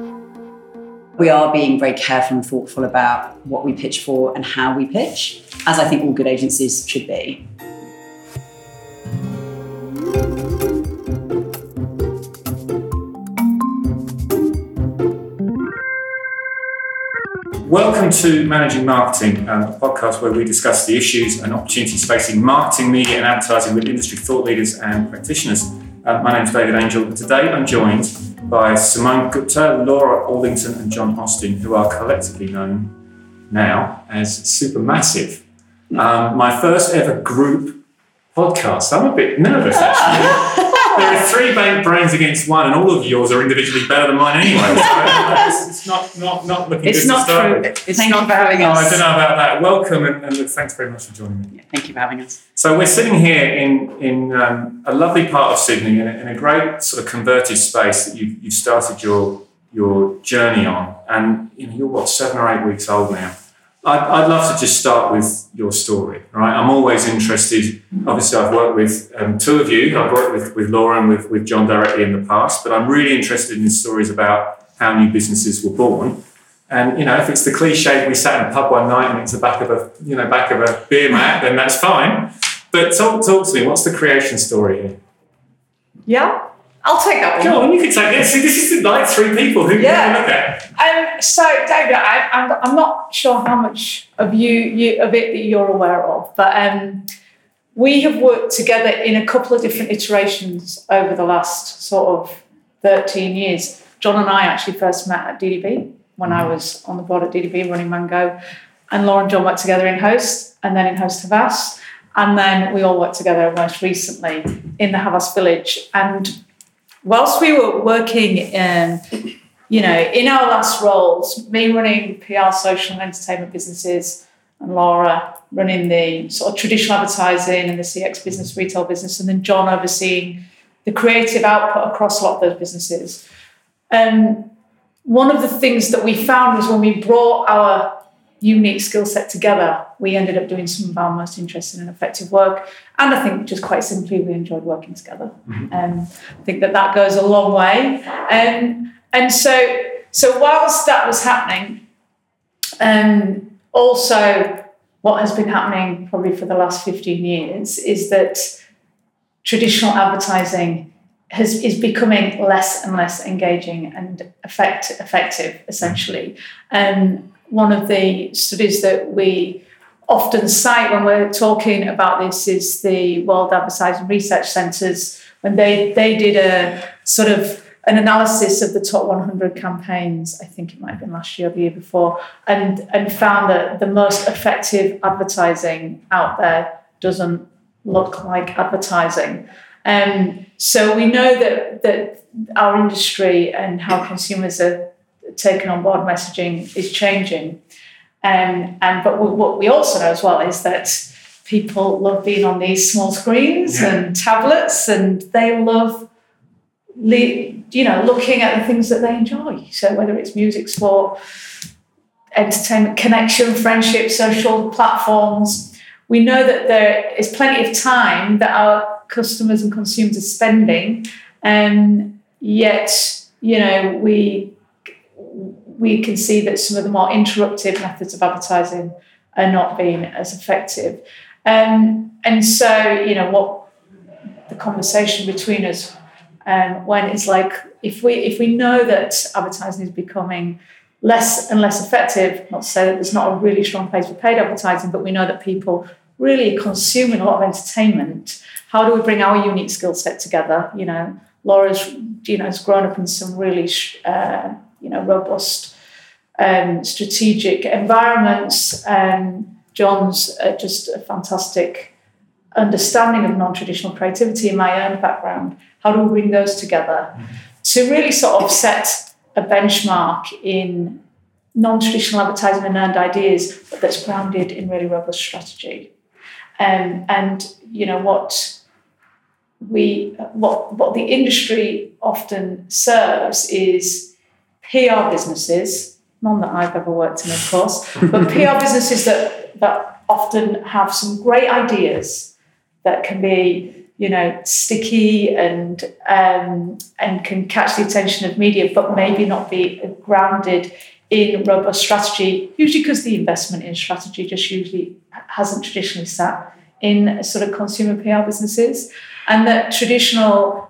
We are being very careful and thoughtful about what we pitch for and how we pitch, as I think all good agencies should be. Welcome to Managing Marketing, um, a podcast where we discuss the issues and opportunities facing marketing, media, and advertising with industry thought leaders and practitioners. Uh, my name is David Angell, and today I'm joined by Simone Gupta, Laura Aldington, and Jon Austin, who are collectively known now as Supermassive. Um, my first ever group podcast. I'm a bit nervous actually. there are three brains against one, and all of yours are individually better than mine anyway. So it's, not, not, not looking it's good not to true. It's Thank not you for having us. I don't know about that. Welcome, and, and thanks very much for joining me. Yeah, thank you for having us. So we're sitting here in in um, a lovely part of Sydney, in a, in a great sort of converted space that you've, you've started your your journey on, and you know you're what seven or eight weeks old now. I'd, I'd love to just start with your story, right? I'm always interested. Obviously, I've worked with um, two of you. I've worked with, with Laura and with, with Jon directly in the past, but I'm really interested in stories about how new businesses were born. And you know, if it's the cliche, we sat in a pub one night and it's the back of a you know back of a beer mat, then that's fine. But talk talk to me. What's the creation story here? Yeah, I'll take that one. Go on, you can take this. See, this is the like three people who Yeah. look at. Um, so, David, I, I'm, I'm not sure how much of you, you of it that you're aware of, but um, we have worked together in a couple of different iterations over the last sort of 13 years. Jon and I actually first met at DDB when I was on the board at DDB running Mango, and Laura and Jon worked together in Host and then in Host Havas. And then we all worked together most recently in the Havas Village. And whilst we were working in, you know, in our last roles, me running PR, social, and entertainment businesses, and Laura running the sort of traditional advertising and the CX business, retail business, and then Jon overseeing the creative output across a lot of those businesses. Um, one of the things that we found was when we brought our unique skill set together, we ended up doing some of our most interesting and effective work. And I think just quite simply, we enjoyed working together. Um, I think that that goes a long way. Um, and so, so whilst that was happening, um, also what has been happening probably for the last 15 years is that traditional advertising has, is becoming less and less engaging and effect, effective, essentially. Um, one of the studies that we often cite when we're talking about this is the World Advertising Research Centres, when they, they did a sort of an analysis of the top 100 campaigns, I think it might have been last year or the year before, and, and found that the most effective advertising out there doesn't look like advertising. Um, so we know that, that our industry and how consumers are taking on board messaging is changing. Um, and but what we also know as well is that people love being on these small screens Yeah. and tablets, and they love, le- you know, looking at the things that they enjoy. So whether it's music, sport, entertainment, connection, friendship, social platforms, we know that there is plenty of time that our customers and consumers are spending, and yet, you know, we we can see that some of the more interruptive methods of advertising are not being as effective. Um, and so, you know, what the conversation between us um, when it's like if we if we know that advertising is becoming less and less effective, not to say that there's not a really strong place for paid advertising, but we know that people really are consuming a lot of entertainment. How do we bring our unique skill set together? You know, Laura's you know has grown up in some really uh, you know robust um, strategic environments. Um, Jon's uh, just a fantastic understanding of non-traditional creativity in my own background. How do we bring those together to really sort of set a benchmark in non-traditional advertising and earned ideas, but that's grounded in really robust strategy? Um, and you know what we what what the industry often serves is PR businesses, none that I've ever worked in, of course, but PR businesses that that often have some great ideas that can be you know, sticky and um, and can catch the attention of media, but maybe not be grounded in robust strategy. Usually, because the investment in strategy just usually hasn't traditionally sat in sort of consumer PR businesses, and that traditional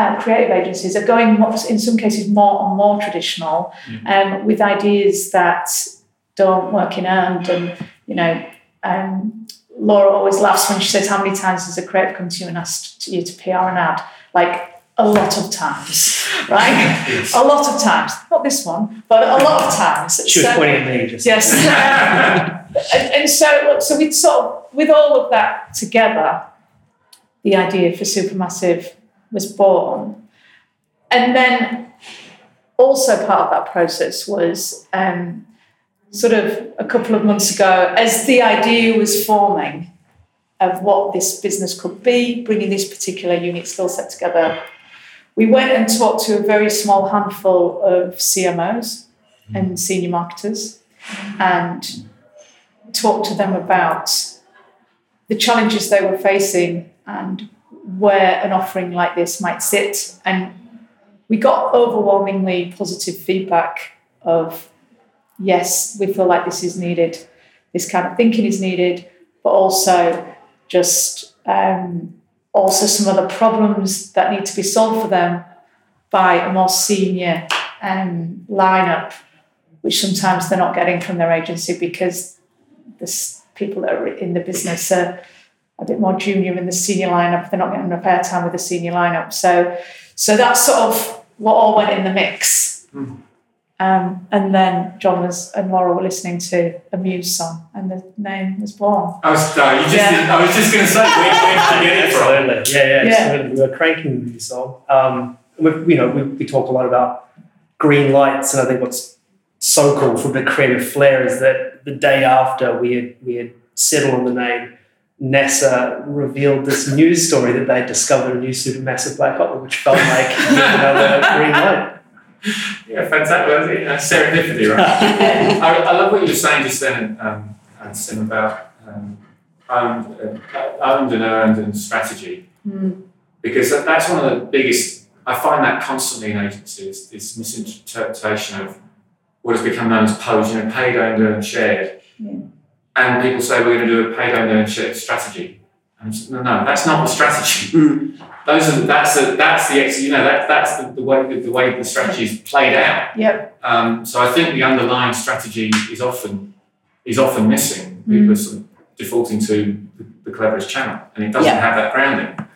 uh creative agencies are going, in some cases, more and more traditional, mm-hmm. um, with ideas that don't work in hand and you know. Um, Laura always laughs when she says, How many times has a creative come to you and asked you to PR an ad? Like a lot of times, right? a lot of times. Not this one, but a lot of times. She was so, pointing at me just. Yes. and, and so, so we sort of, with all of that together, the idea for Supermassive was born. And then also part of that process was um, sort of a couple of months ago, as the idea was forming of what this business could be, bringing this particular unique skill set together, we went and talked to a very small handful of CMOs and senior marketers and talked to them about the challenges they were facing and where an offering like this might sit. And we got overwhelmingly positive feedback of yes, we feel like this is needed, this kind of thinking is needed, but also just um, also some other problems that need to be solved for them by a more senior um, lineup, which sometimes they're not getting from their agency because the people that are in the business are a bit more junior in the senior lineup. They're not getting enough airtime with the senior lineup. So, so that's sort of what all went in the mix. Mm. Um, and then Jon was and Laura were listening to a Muse song, and the name was born. I was, no, you just yeah. I was just going to say, where, where did you get it from? Absolutely, yeah, yeah, yeah. Absolutely. We were cranking the Muse song. Um, we, you know, we, we talk a lot about green lights, and I think what's so cool from the creative flair is that the day after we had we had settled on the name, NASA revealed this news story that they discovered a new supermassive black hole, which felt like another green light yeah, fantastic. That's serendipity, right? I, I, love what you were saying just then, um, and Sim, about um, owned, uh, owned and earned and strategy. Mm. Because that's one of the biggest, I find that constantly in agencies, this misinterpretation of what has become known as POS, you know, paid, owned, earned, shared. Yeah. And people say we're going to do a paid, shared strategy. And no, no, that's not the strategy. Those are that's a, that's the you know that that's the, the way the way the strategy is played out. Yep. Um, so I think the underlying strategy is often is often missing. Mm. Are sort of defaulting to the, the cleverest channel, and it doesn't yep. have that grounding.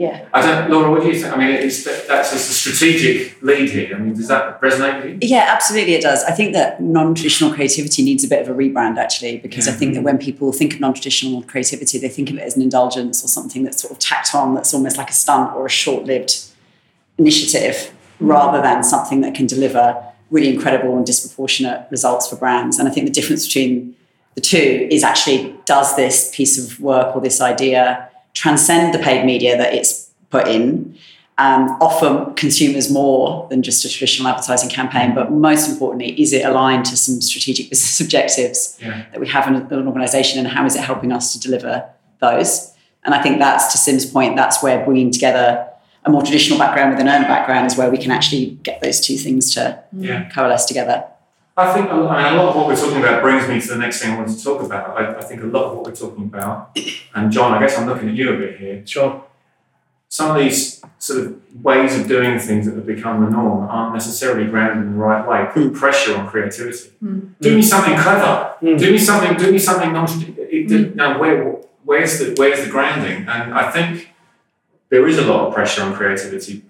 Yeah. I don't, Laura. What do you think? I mean, it's that's just a strategic lead here. I mean, does that resonate with you? Yeah, absolutely, it does. I think that non-traditional creativity needs a bit of a rebrand, actually, because yeah. I think that when people think of non-traditional creativity, they think of it as an indulgence or something that's sort of tacked on, that's almost like a stunt or a short-lived initiative, rather than something that can deliver really incredible and disproportionate results for brands. And I think the difference between the two is actually does this piece of work or this idea transcend the paid media that it's put in, um, offer consumers more than just a traditional advertising campaign, but most importantly, is it aligned to some strategic business objectives yeah. that we have in an organization and how is it helping us to deliver those? And I think that's to Sim's point, that's where bringing together a more traditional background with an earned background is where we can actually get those two things to yeah. coalesce together. I think I mean, a lot of what we're talking about brings me to the next thing I want to talk about. I, I, think a lot of what we're talking about, and Jon, I guess I'm looking at you a bit here. Sure. Some of these sort of ways of doing things that have become the norm aren't necessarily grounded in the right way. Put pressure on creativity. Mm. Do me something clever. Mm. Do me something. Do me something non. Mm. No, where, where's the where's the grounding? And I think there is a lot of pressure on creativity.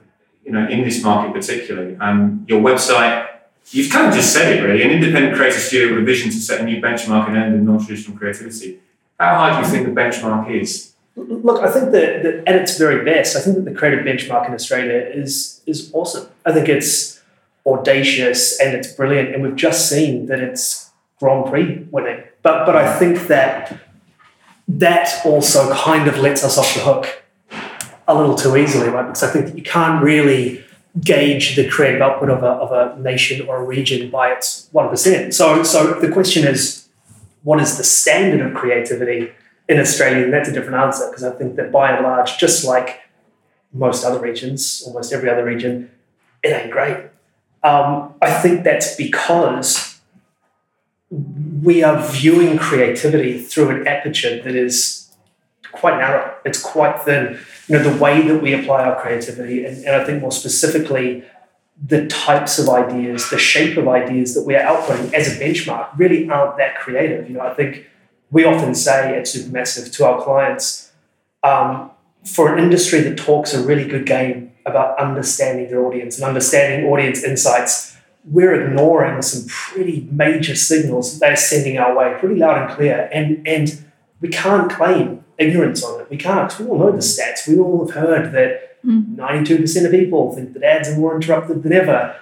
You know, in this market particularly. And your website You've kind of just said it, really. An independent creative studio with a vision to set a new benchmark and end in non-traditional creativity. How hard do you think the benchmark is? Look, I think that, that at its very best, I think that the creative benchmark in Australia is is awesome. I think it's audacious and it's brilliant, and we've just seen that it's Grand Prix winning. But but I think that that also kind of lets us off the hook a little too easily, right? Because I think that you can't really gauge the creative output of a, of a nation or a region by its 1%. So, so the question is, what is the standard of creativity in Australia, and that's a different answer because I think that by and large, just like most other regions, almost every other region, it ain't great. Um, I think that's because we are viewing creativity through an aperture that is quite narrow. It's quite thin. You know, the way that we apply our creativity, and, and I think more specifically, the types of ideas, the shape of ideas that we are outputting as a benchmark really aren't that creative. You know, I think we often say at Supermassive to our clients, um, for an industry that talks a really good game about understanding their audience and understanding audience insights, we're ignoring some pretty major signals that they're sending our way pretty loud and clear. And, and we can't claim ignorance on it. We can't. We all know the stats. We all have heard that mm. 92% of people think that ads are more interrupted than ever.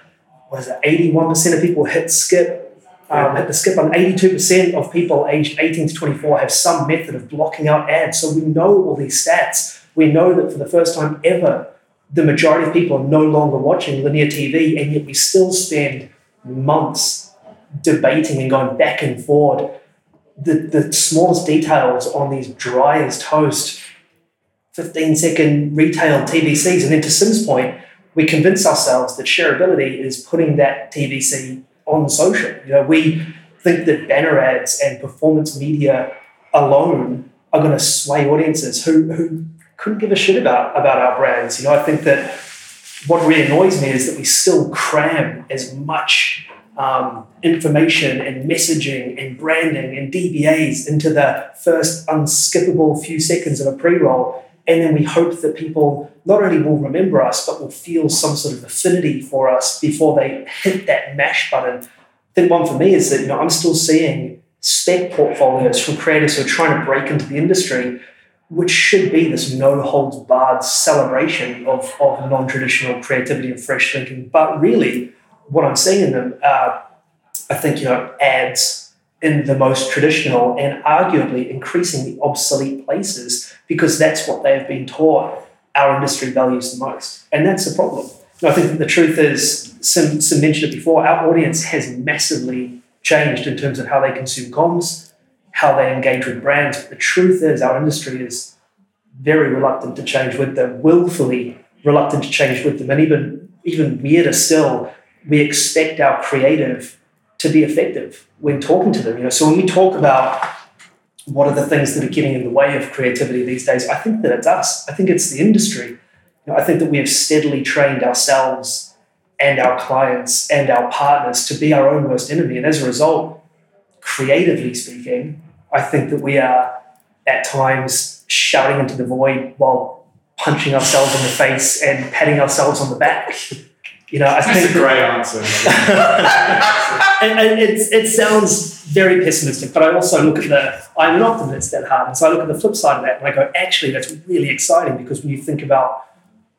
What is it? 81% of people hit skip um, hit the skip on 82% of people aged 18 to 24 have some method of blocking out ads. So we know all these stats. We know that for the first time ever, the majority of people are no longer watching linear TV, and yet we still spend months debating and going back and forward. The, the smallest details on these dry as toast 15 second retail TVCs. And then to Sim's point, we convince ourselves that shareability is putting that TVC on social. You know, we think that banner ads and performance media alone are going to sway audiences who, who couldn't give a shit about, about our brands. You know, I think that what really annoys me is that we still cram as much um, information and messaging and branding and DBAs into the first unskippable few seconds of a pre-roll. And then we hope that people not only will remember us, but will feel some sort of affinity for us before they hit that mash button. I think one for me is that you know I'm still seeing spec portfolios from creators who are trying to break into the industry, which should be this no holds barred celebration of, of non-traditional creativity and fresh thinking. But really, what I'm seeing in them are, I think, you know, ads in the most traditional and arguably increasingly obsolete places because that's what they have been taught our industry values the most. And that's the problem. I think the truth is, Sim, Sim mentioned it before, our audience has massively changed in terms of how they consume comms, how they engage with brands. But the truth is, our industry is very reluctant to change with them, willfully reluctant to change with them. And even, even weirder still, we expect our creative to be effective when talking to them. You know, so when we talk about what are the things that are getting in the way of creativity these days? I think that it's us. I think it's the industry. You know, I think that we have steadily trained ourselves and our clients and our partners to be our own worst enemy. And as a result, creatively speaking, I think that we are at times shouting into the void while punching ourselves in the face and patting ourselves on the back. You know, I That's think a great answer. and, and it's, it sounds very pessimistic, but I also look at the, I'm an optimist at heart. And so I look at the flip side of that and I go, actually, that's really exciting because when you think about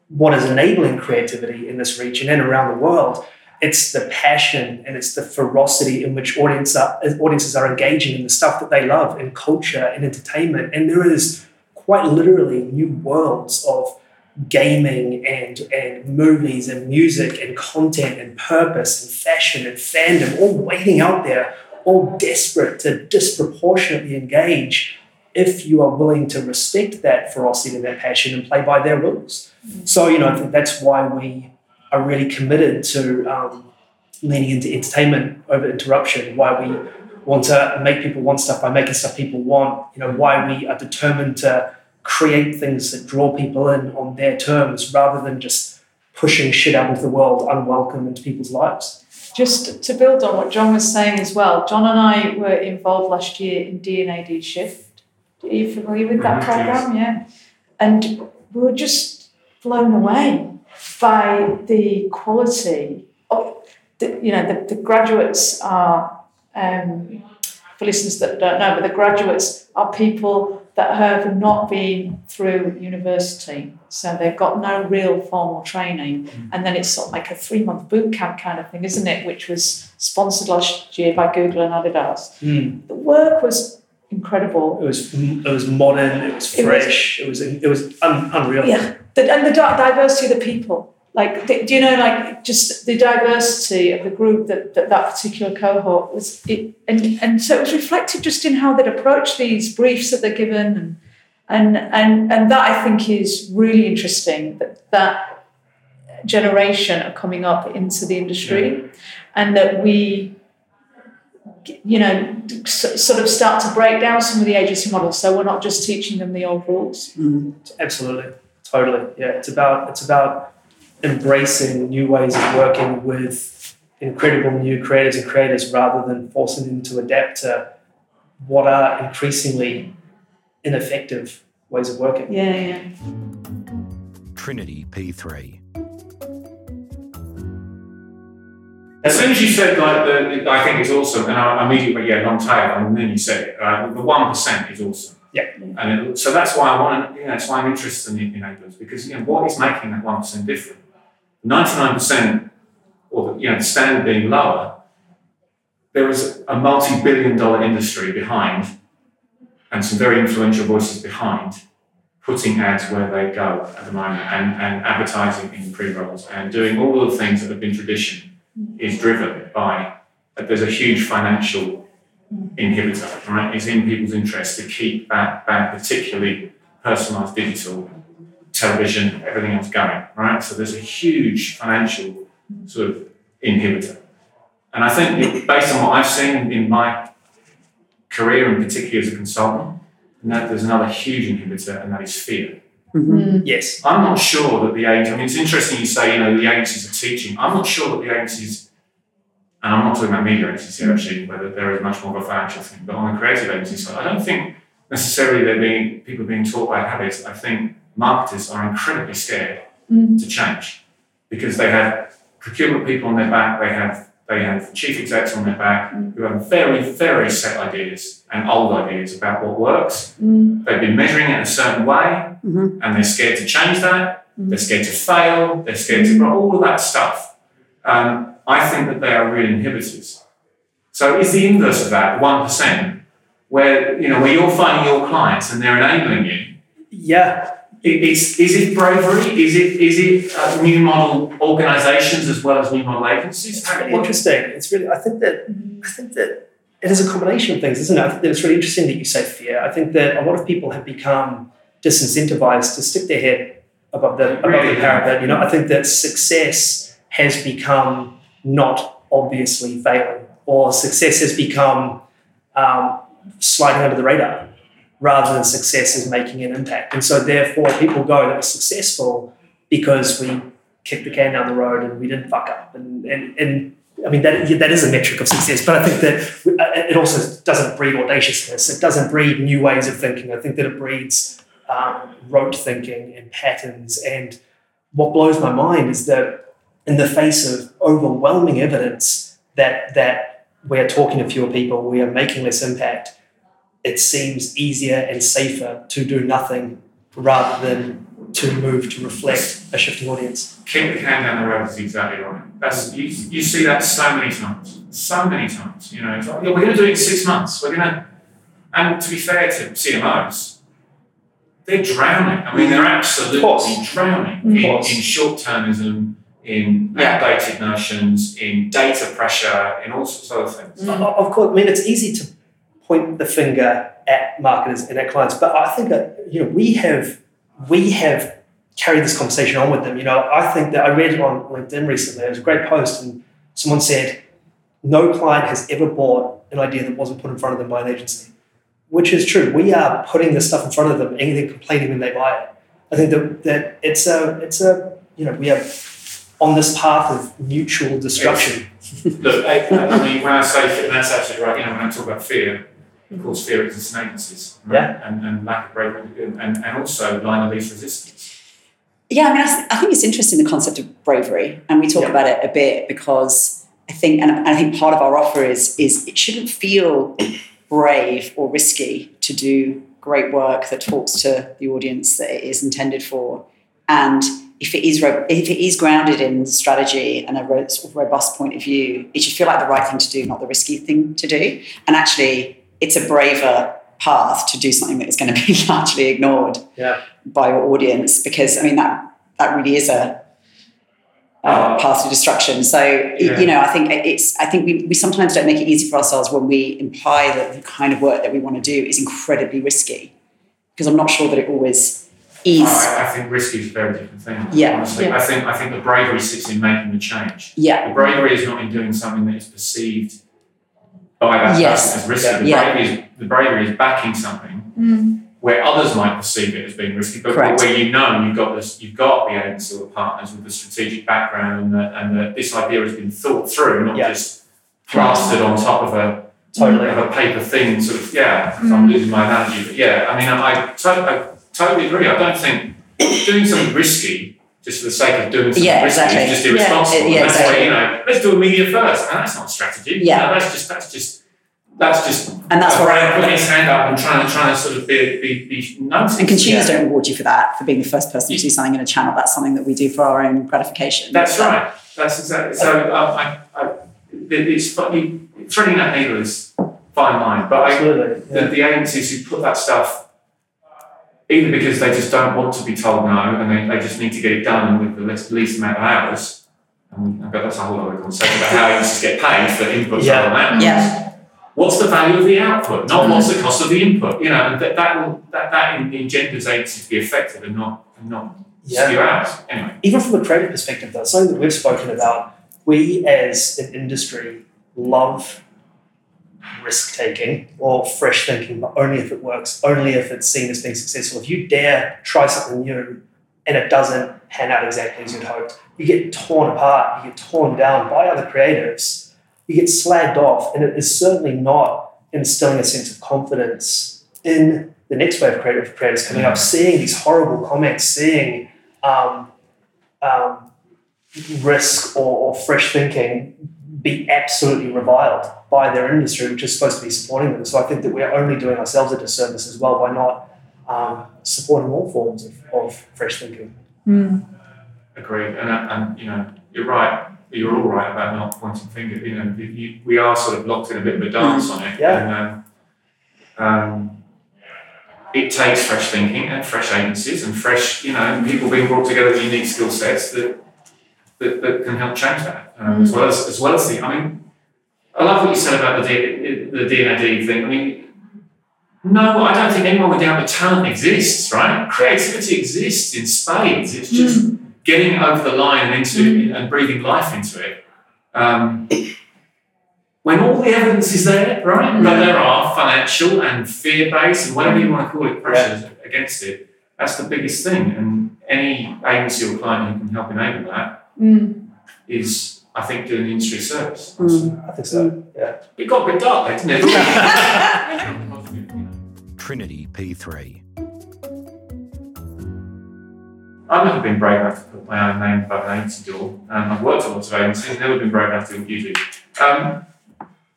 what is enabling creativity in this region and around the world, it's the passion and it's the ferocity in which audience are, audiences are engaging in the stuff that they love in culture and entertainment. And there is quite literally new worlds of gaming and, and movies and music and content and purpose and fashion and fandom all waiting out there all desperate to disproportionately engage if you are willing to respect that ferocity and that passion and play by their rules. So, you know, I think that's why we are really committed to um, leaning into entertainment over interruption, why we want to make people want stuff by making stuff people want, you know, why we are determined to create things that draw people in on their terms rather than just pushing shit out into the world unwelcome into people's lives just to build on what Jon was saying as well, Jon and I were involved last year in D&AD Shift. Are you familiar with that mm-hmm. program? Yeah. And we were just blown away by the quality of, the, you know, the, the graduates are, um, for listeners that don't know, but the graduates are people that have not been through university. So they've got no real formal training. Mm. And then it's sort of like a three month boot camp kind of thing, isn't it? Which was sponsored last year by Google and Adidas. Mm. The work was incredible. It was it was modern. It was fresh. It was it was, it was un, unreal. Yeah, the, and the diversity of the people. Like do you know like just the diversity of the group that that, that particular cohort was it and and so it was reflected just in how they'd approach these briefs that they're given and and and and that I think is really interesting that that generation are coming up into the industry and that we you know sort of start to break down some of the agency models. So we're not just teaching them the old rules. Mm. absolutely. Totally. Yeah. It's about it's about embracing new ways of working with incredible new creators and creators rather than forcing them to adapt to what are increasingly ineffective ways of working. Yeah, yeah. Trinity P3. As soon as you said like the, I think it's awesome, and I immediately yeah, long tail, and then you said it. Uh, the one percent is awesome. Yeah. And it, so that's why I want to, you know, that's why I'm interested in enablers because you know what is making that one percent different. Ninety nine percent, or the, you know, the standard being lower. There is a multi-billion dollar industry behind and some very influential voices behind putting ads where they go at the moment and, and advertising in pre-rolls and doing all the things that have been tradition is driven by there's a huge financial inhibitor, right? It's in people's interest to keep that, that particularly personalized digital television, everything else going, right? So there's a huge financial sort of inhibitor. And I think based on what I've seen in my career and particularly as a consultant, and that there's another huge inhibitor, and that is fear. Mm-hmm. Yes. I'm not sure that the agencies, I mean, it's interesting you say, you know, the agencies are teaching. I'm not sure that the agencies, and I'm not talking about media agencies here actually, whether there is much more of a financial thing, but on the creative agency side, I don't think necessarily they're being, people being taught by habits. I think marketers are incredibly scared mm-hmm. to change because they have procurement people on their back, they have they have chief execs on their back mm. who have very, very set ideas and old ideas about what works. Mm. They've been measuring it a certain way mm-hmm. and they're scared to change that. Mm. They're scared to fail. They're scared to mm. all of that stuff. Um, I think that they are real inhibitors. So is the inverse of that, 1%, where, you know, where you're finding your clients and they're enabling you? Yeah, is, is it bravery? Is it is it uh, new model organisations as well as new model agencies? It's really interesting. It's really I think that I think that it is a combination of things, isn't it? I think that it's really interesting that you say fear. I think that a lot of people have become disincentivized to stick their head above the above really? the parapet. You know, I think that success has become not obviously failing, or success has become um, sliding under the radar rather than success is making an impact. And so therefore people go, that was successful because we kicked the can down the road and we didn't fuck up. And, and, and I mean, that, that is a metric of success, but I think that uh, it also doesn't breed audaciousness. It doesn't breed new ways of thinking. I think that it breeds um, rote thinking and patterns. And what blows my mind is that in the face of overwhelming evidence that, that we are talking to fewer people, we are making less impact, it seems easier and safer to do nothing rather than to move to reflect a shifting audience. Keep the can down the road is exactly right. That's you, you see that so many times, so many times. You know, like, yeah, we're going to do it in six months. We're going to, and to be fair to CMOs, they're drowning. I mean, they're absolutely drowning in, in short-termism, in yeah. outdated notions, in data pressure, in all sorts of other things. Mm. Of course, I mean, it's easy to point the finger at marketers and at clients. But I think that you know we have we have carried this conversation on with them. You know, I think that I read it on LinkedIn recently. It was a great post, and someone said, "No client has ever bought an idea that wasn't put in front of them by an agency," which is true. We are putting this stuff in front of them, they're complaining when they buy it. I think that that it's a it's a you know we are on this path of mutual destruction. Look, I, I mean, when I say fear, that's absolutely right. You know, when I talk about fear, of course, fear exists in agencies, right? yeah. and, and lack of bravery, and, and also line of least resistance. Yeah, I mean, I, I, think it's interesting the concept of bravery, and we talk yeah. about it a bit because I think, and I think part of our offer is is it shouldn't feel brave or risky to do great work that talks to the audience that it is intended for, and if it is if it is grounded in strategy and a sort of robust point of view, it should feel like the right thing to do, not the risky thing to do. And actually, it's a braver path to do something that is going to be largely ignored yeah. by your audience because I mean that that really is a uh, path to destruction. So Yeah. you know, I think it's. I think we, we sometimes don't make it easy for ourselves when we imply that the kind of work that we want to do is incredibly risky, because I'm not sure that it always is. I, I think risky is a very different thing. Yeah. Honestly, Yeah. I think I think the bravery sits in making the change. Yeah, The bravery is not in doing something that is perceived by that Yes. person as risky. The, Yeah. bravery is, the bravery is backing something Mm. where others might perceive it as being risky, but Correct. where you know you've got this, you've got the agency or partners with the strategic background and that and that this idea has been thought through, not Yeah. just plastered on top of a Totally. of a paper thing. Sort of yeah. I'm losing my analogy, but yeah. I mean, I, to- I totally agree. I don't think doing something risky. Just for the sake of doing something Yeah, risky exactly. just Yeah. irresponsible. Yeah, And that's exactly. why, you know, let's do a media first. And that's not a strategy. Yeah. You know, that's just that's just that's just and that's a what. brand putting his hand up and trying to trying to sort of be be, be noticed. And consumers Yeah. don't reward you for that, for being the first person to do something in a channel. That's something that we do for our own gratification. That's right. That's exactly. So um, I, I, it's funny. Threading that needle is fine line, but I, Absolutely. the, Yeah. the agencies who put that stuff, either because they just don't want to be told no and they, they just need to get it done with the least, least amount of hours. And I bet that's a whole other conversation about how agencies get paid for inputs Yeah. and all that. Yeah. What's the value of the output? Not mm-hmm. what's the cost of the input. You know, and that that will, that, that engenders agencies to be effective and not and not Yeah. skew hours. Anyway. even from a creative perspective, that's something that we've spoken about, we as an industry love risk taking or fresh thinking, but only if it works, only if it's seen as being successful. If you dare try something new and it doesn't pan out exactly as you'd hoped, you get torn apart, you get torn down by other creatives, you get slagged off, and it is certainly not instilling a sense of confidence in the next wave of creative creators coming up, seeing these horrible comments, seeing um, um, risk or, or fresh thinking be absolutely reviled by their industry, which is supposed to be supporting them. So I think that we're only doing ourselves a disservice as well by not um, supporting all forms of, of fresh thinking. Mm. Agreed, and, uh, and you know you're right. You're all right about not pointing fingers. You know, you, you, we are sort of locked in a bit of a dance on it. Yeah. And, um, um, it takes fresh thinking and fresh agencies and fresh, you know, people being brought together with unique skill sets that, that that can help change that. Um, As well as as well as the, I mean, I love what you said about the D, the D&AD thing. I mean. No, I don't think anyone would doubt that talent exists, right? Creativity exists in spades. It's just getting over the line and into and breathing life into it. Um, when all the evidence is there, right? But there are financial and fear-based and whatever you want to call it pressures against it. That's the biggest thing. And any agency or client who can help enable that Mm. is, I think, doing the industry service. Mm. I think so. Yeah. It got a bit dark there, didn't it? Trinity P3. I've never been brave enough to put my own name above an agency door. Um, I've worked at lots of agencies, never been brave enough to use it. Um,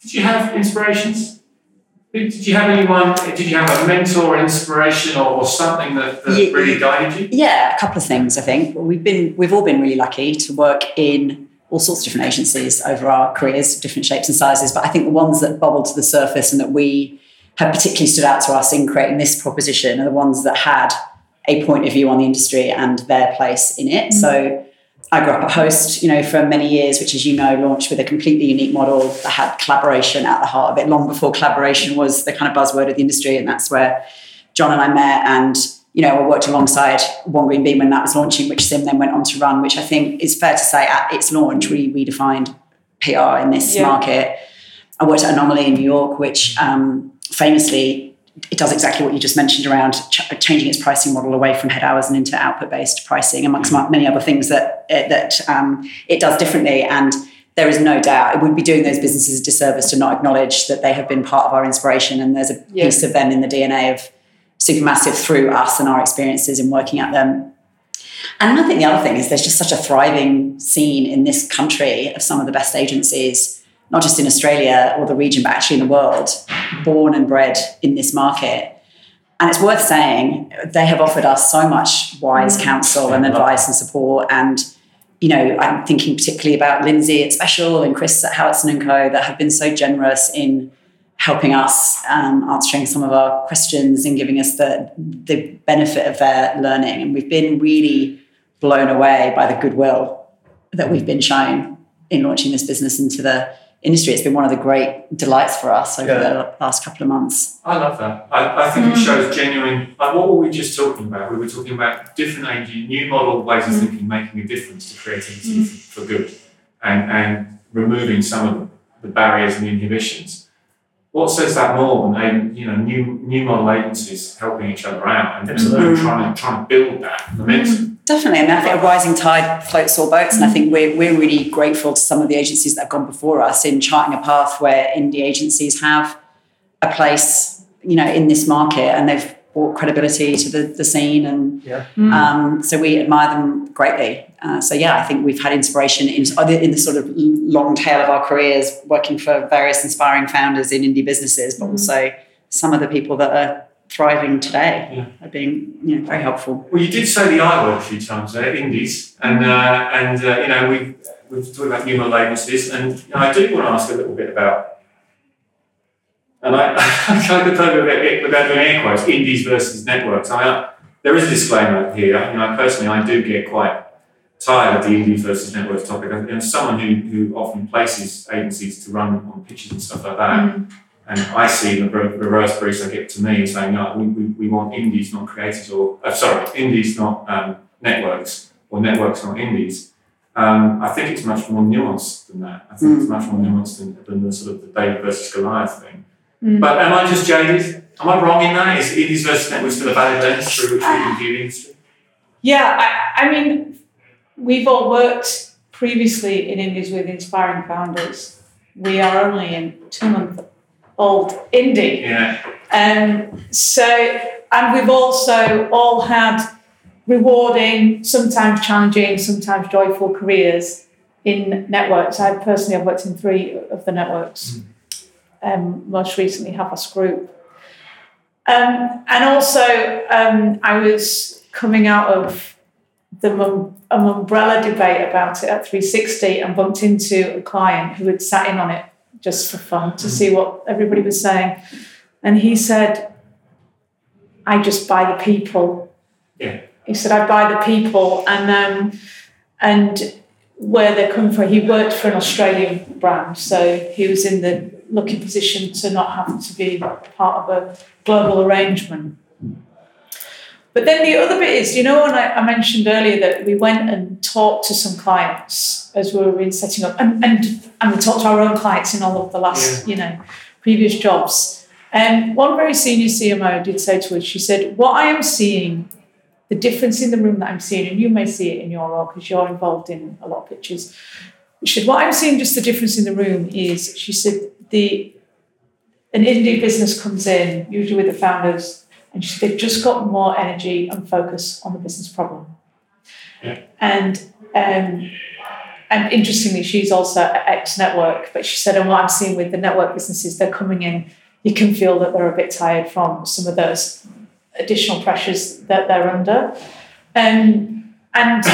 did you have inspirations? Did did you have anyone, did you have a mentor, inspiration, or, or something that, that Ye- really guided you? Yeah, a couple of things. I think we've been we've all been really lucky to work in all sorts of different agencies over our careers, different shapes and sizes. But I think the ones that bubbled to the surface and that we have particularly stood out to us in creating this proposition are the ones that had a point of view on the industry and their place in it. Mm. So I grew up at Host, you know, for many years, which, as you know, launched with a completely unique model that had collaboration at the heart of it, long before collaboration was the kind of buzzword of the industry. And that's where Jon and I met and, you know, I worked alongside One Green Bean when that was launching, which Sim then went on to run, which I think is fair to say at its launch really redefined PR in this Yeah. market. I worked at Anomaly in New York, which um, famously it does exactly what you just mentioned around ch- changing its pricing model away from head hours and into output based pricing, amongst Mm. ma- many other things that it, that um, it does differently. And there is no doubt it would be doing those businesses a disservice to not acknowledge that they have been part of our inspiration, and there's a Yeah. piece of them in the DNA of Supermassive through us and our experiences in working at them. And I think the other thing is there's just such a thriving scene in this country of some of the best agencies, not just in Australia or the region, but actually in the world, born and bred in this market. And it's worth saying they have offered us so much wise counsel and advice and support. And, you know, I'm thinking particularly about Lindsay at Special and Chris at Howatson and Co. that have been so generous in helping us um, answering some of our questions and giving us the, the benefit of their learning. And we've been really blown away by the goodwill that we've been shown in launching this business into the industry. It's been one of the great delights for us over Yeah. the last couple of months. I love that. I, I think it hmm. shows genuine. Like, what were we just talking about? We were talking about different age, new model ways of hmm. thinking, making a difference to creativity for, for good, and and removing some of the barriers and the inhibitions. What says that more than a, you know new new model agencies helping each other out and, and Absolutely. trying to trying to build that momentum? Definitely. I mean, I think a rising tide floats all boats. And I think we're, we're really grateful to some of the agencies that have gone before us in charting a path where indie agencies have a place, you know, in this market and they've brought credibility to the, the scene. And Yeah. um, so we admire them greatly. Uh, so, yeah, I think we've had inspiration in, in the sort of long tail of our careers working for various inspiring founders in indie businesses, but also some of the people that are thriving today Yeah. are being, you know, very helpful. Well, you did say the I word a few times there, indies, and uh, and uh, you know we we've talked about new model agencies, and you know, I do want to ask a little bit about, and I I kind of talk a bit without doing air quotes, indies versus networks. I mean, I, there is a disclaimer here. You know, personally, I do get quite tired of the indies versus networks topic. And as someone who who often places agencies to run on pitches and stuff like that. And I see the reverse briefs that get to me saying, no, we, we, we want indies, not creators, or, uh, sorry, indies, not um, networks, or networks, not indies. Um, I think it's much more nuanced than that. I think it's much more nuanced than, than the sort of the David versus Goliath thing. But am I just jaded? Am I wrong in that? Is indies versus networks still a valid lens through which we can view the industry? Yeah, I, I mean, we've all worked previously in Indies with inspiring founders. We are only in two month old indie. Yeah, Um, so, and we've also all had rewarding, sometimes challenging, sometimes joyful careers in networks. I personally have worked in three of the networks, um, most recently Havas Group. Um, and also, um, I was coming out of the mum, a Mumbrella debate about it at 360 and bumped into a client who had sat in on it just for fun to see what everybody was saying. And he said, I just buy the people. Yeah. He said, I buy the people and um, and where they're coming from. He worked for an Australian brand, so he was in the lucky position to not have to be part of a global arrangement. But then the other bit is, you know, when I, I mentioned earlier that we went and talked to some clients as we were in setting up, and, and, and we talked to our own clients in all of the last, you know, previous jobs. And one very senior CMO did say to us, she said, What I am seeing, the difference in the room that I'm seeing, and you may see it in your role because you're involved in a lot of pitches. She said, What I'm seeing, just the difference in the room is, she said, the an indie business comes in, usually with the founders, and she, they've just got more energy and focus on the business problem. Yeah. And um, and interestingly, she's also ex network, but she said, and what I'm seeing with the network businesses, they're coming in, you can feel that they're a bit tired from some of those additional pressures that they're under. Um, and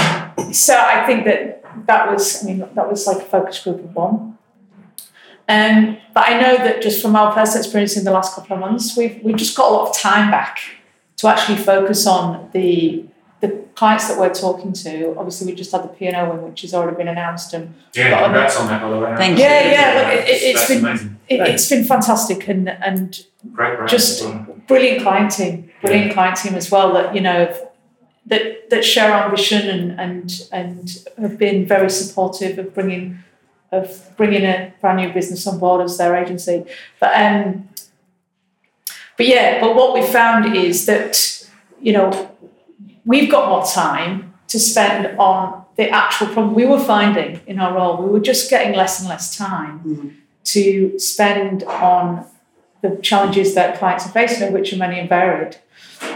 so I think that that was, I mean, that was like a focus group of one. Um, but I know that just from our personal experience in the last couple of months, we've we've just got a lot of time back to actually focus on the the clients that we're talking to. Obviously, we just had the P and O win, which has already been announced, and yeah, congrats on that, by the way. Thank you. Yeah, yeah, look, it- That's- it's that's been- amazing. it, it's been fantastic and and Great brand. just as well. brilliant client team, brilliant client team as well. That you know that that share our ambition and and and have been very supportive of bringing of bringing a brand new business on board as their agency. But um, but yeah, but what we found is that you know we've got more time to spend on the actual problem. We were finding in our role, we were just getting less and less time to spend on the challenges that clients are facing, which are many and varied.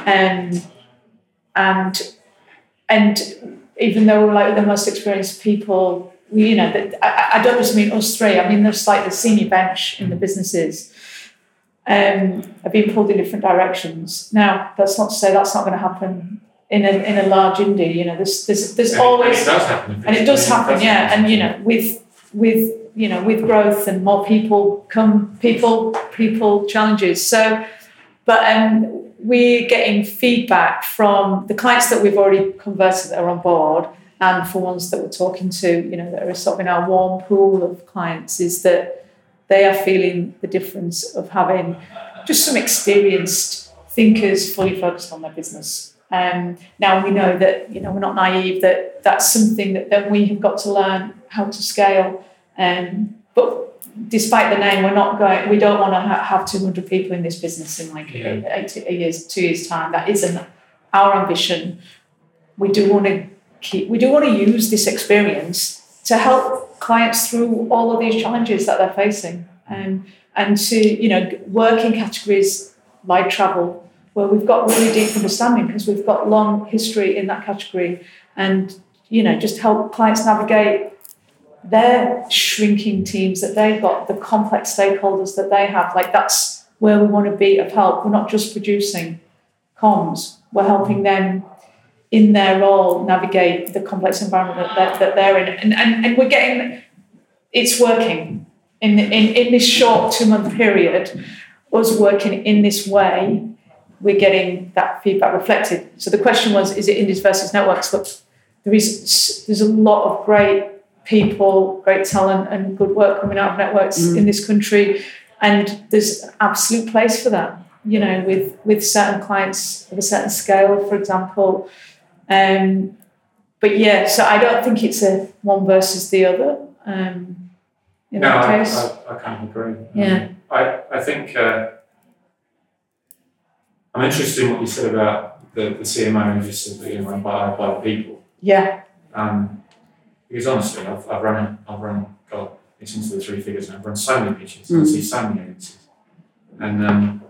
Um, and and even though we're like the most experienced people, you know, that I, I don't just mean us three. I mean, there's like the senior bench in the businesses um, have been pulled in different directions. Now, that's not to say that's not going to happen in a in a large indie. You know, there's there's there's And it- always and it does happen. and it does happen, yeah. And you know, with with you know with growth and more people come people people challenges. So, but um, we're getting feedback from the clients that we've already converted that are on board, and for ones that we're talking to, you know, that are sort of in our warm pool of clients, is that they are feeling the difference of having just some experienced thinkers fully focused on their business. Um, now we know that you know we're not naive that that's something that then we have got to learn how to scale. Um, but despite the name, we're not going. We don't want to ha- have 200 people in this business in like Yeah. eight, eight years, two years time. That isn't our ambition. We do want to. We do want to use this experience to help clients through all of these challenges that they're facing, and and to you know work in categories like travel where we've got really deep understanding because we've got long history in that category, and you know just help clients navigate their shrinking teams that they've got, the complex stakeholders that they have. Like that's where we want to be of help. We're not just producing comms, we're helping them in their role navigate the complex environment that, that, they're in. And, and, and we're getting, it's working. In, in, in this short two month period, us working in this way, we're getting that feedback reflected. So the question was, is it indies versus networks? Look, there is there's a lot of great people, great talent, and good work coming out of networks mm. in this country, and there's an absolute place for that. You know, with with certain clients of a certain scale, for example. Um, but yeah, so I don't think it's a one versus the other. Um, in no, that I, case, I, I kind of agree. Yeah. Um, I, I think uh, I'm interested in what you said about the, the CMO and just said that you know, run by, by people. yeah, Um, because honestly, I've, I've run, I've run, God, it's into the three figures and I've run so many pitches, I Mm. see so many agencies. And um,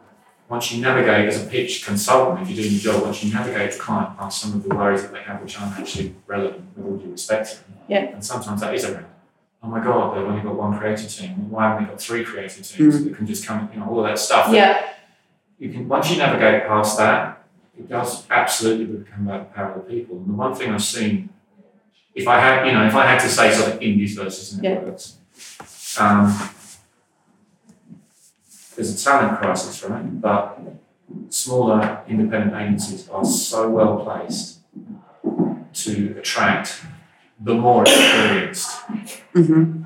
once you navigate as a pitch consultant, if you're doing your job, once you navigate the client past some of the worries that they have, which aren't actually relevant with all due respect to them. Yeah. And sometimes that is around. Oh my God, they've only got one creative team. Why haven't they got three creative teams that can just come, you know, all of that stuff. yeah, you can once you navigate past that, it does absolutely become about the power of the people. And the one thing I've seen, if I had, you know, if I had to say sort of indies versus Yeah. networks, um, there's a talent crisis, right? But smaller independent agencies are so well placed to attract the more experienced Mhm.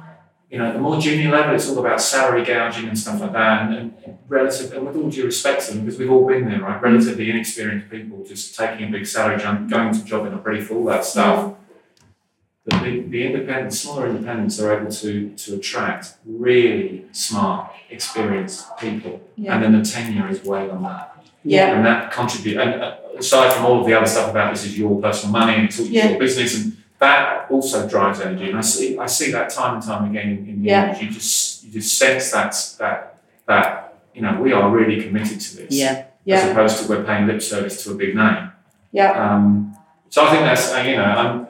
you know, the more junior level, it's all about salary gouging and stuff like that. And, and relative, and with all due respect to them, because we've all been there, right? Relatively inexperienced people just taking a big salary jump, going to job in a brief, all that stuff. The, the independent, smaller independents are able to to attract really smart, experienced people, Yeah. and then the tenure is way longer. yeah, And that contribute. And uh, aside from all of the other stuff about this is your personal money and it's Yeah. your business, and that also drives energy. And I see I see that time and time again in, in the Yeah. industry. You just you just sense that that that you know we are really committed to this, Yeah. Yeah. as opposed to we're paying lip service to a big name. yeah, Um, so I think that's uh, you know I'm.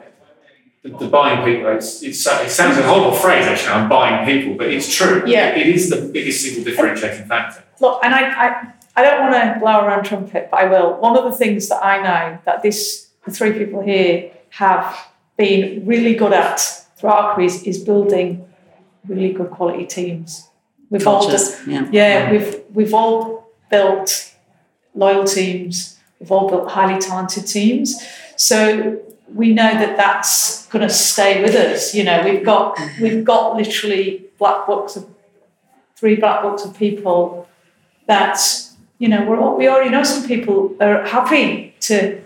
The, the buying people, it's, it's, it sounds a horrible phrase actually, I'm buying people, but it's true. Yeah. It is the biggest single differentiating factor. Look, and I, I, I don't want to blow around trumpet, but I will. One of the things that I know that this, the three people here have been really good at throughout our careers is building really good quality teams. We've all done, Cultures. Yeah. yeah, we've we've all built loyal teams. We've all built highly talented teams. So we know that that's going to stay with us. You know, we've got we've got literally black books of three black books of people that you know we're we already know some people are happy to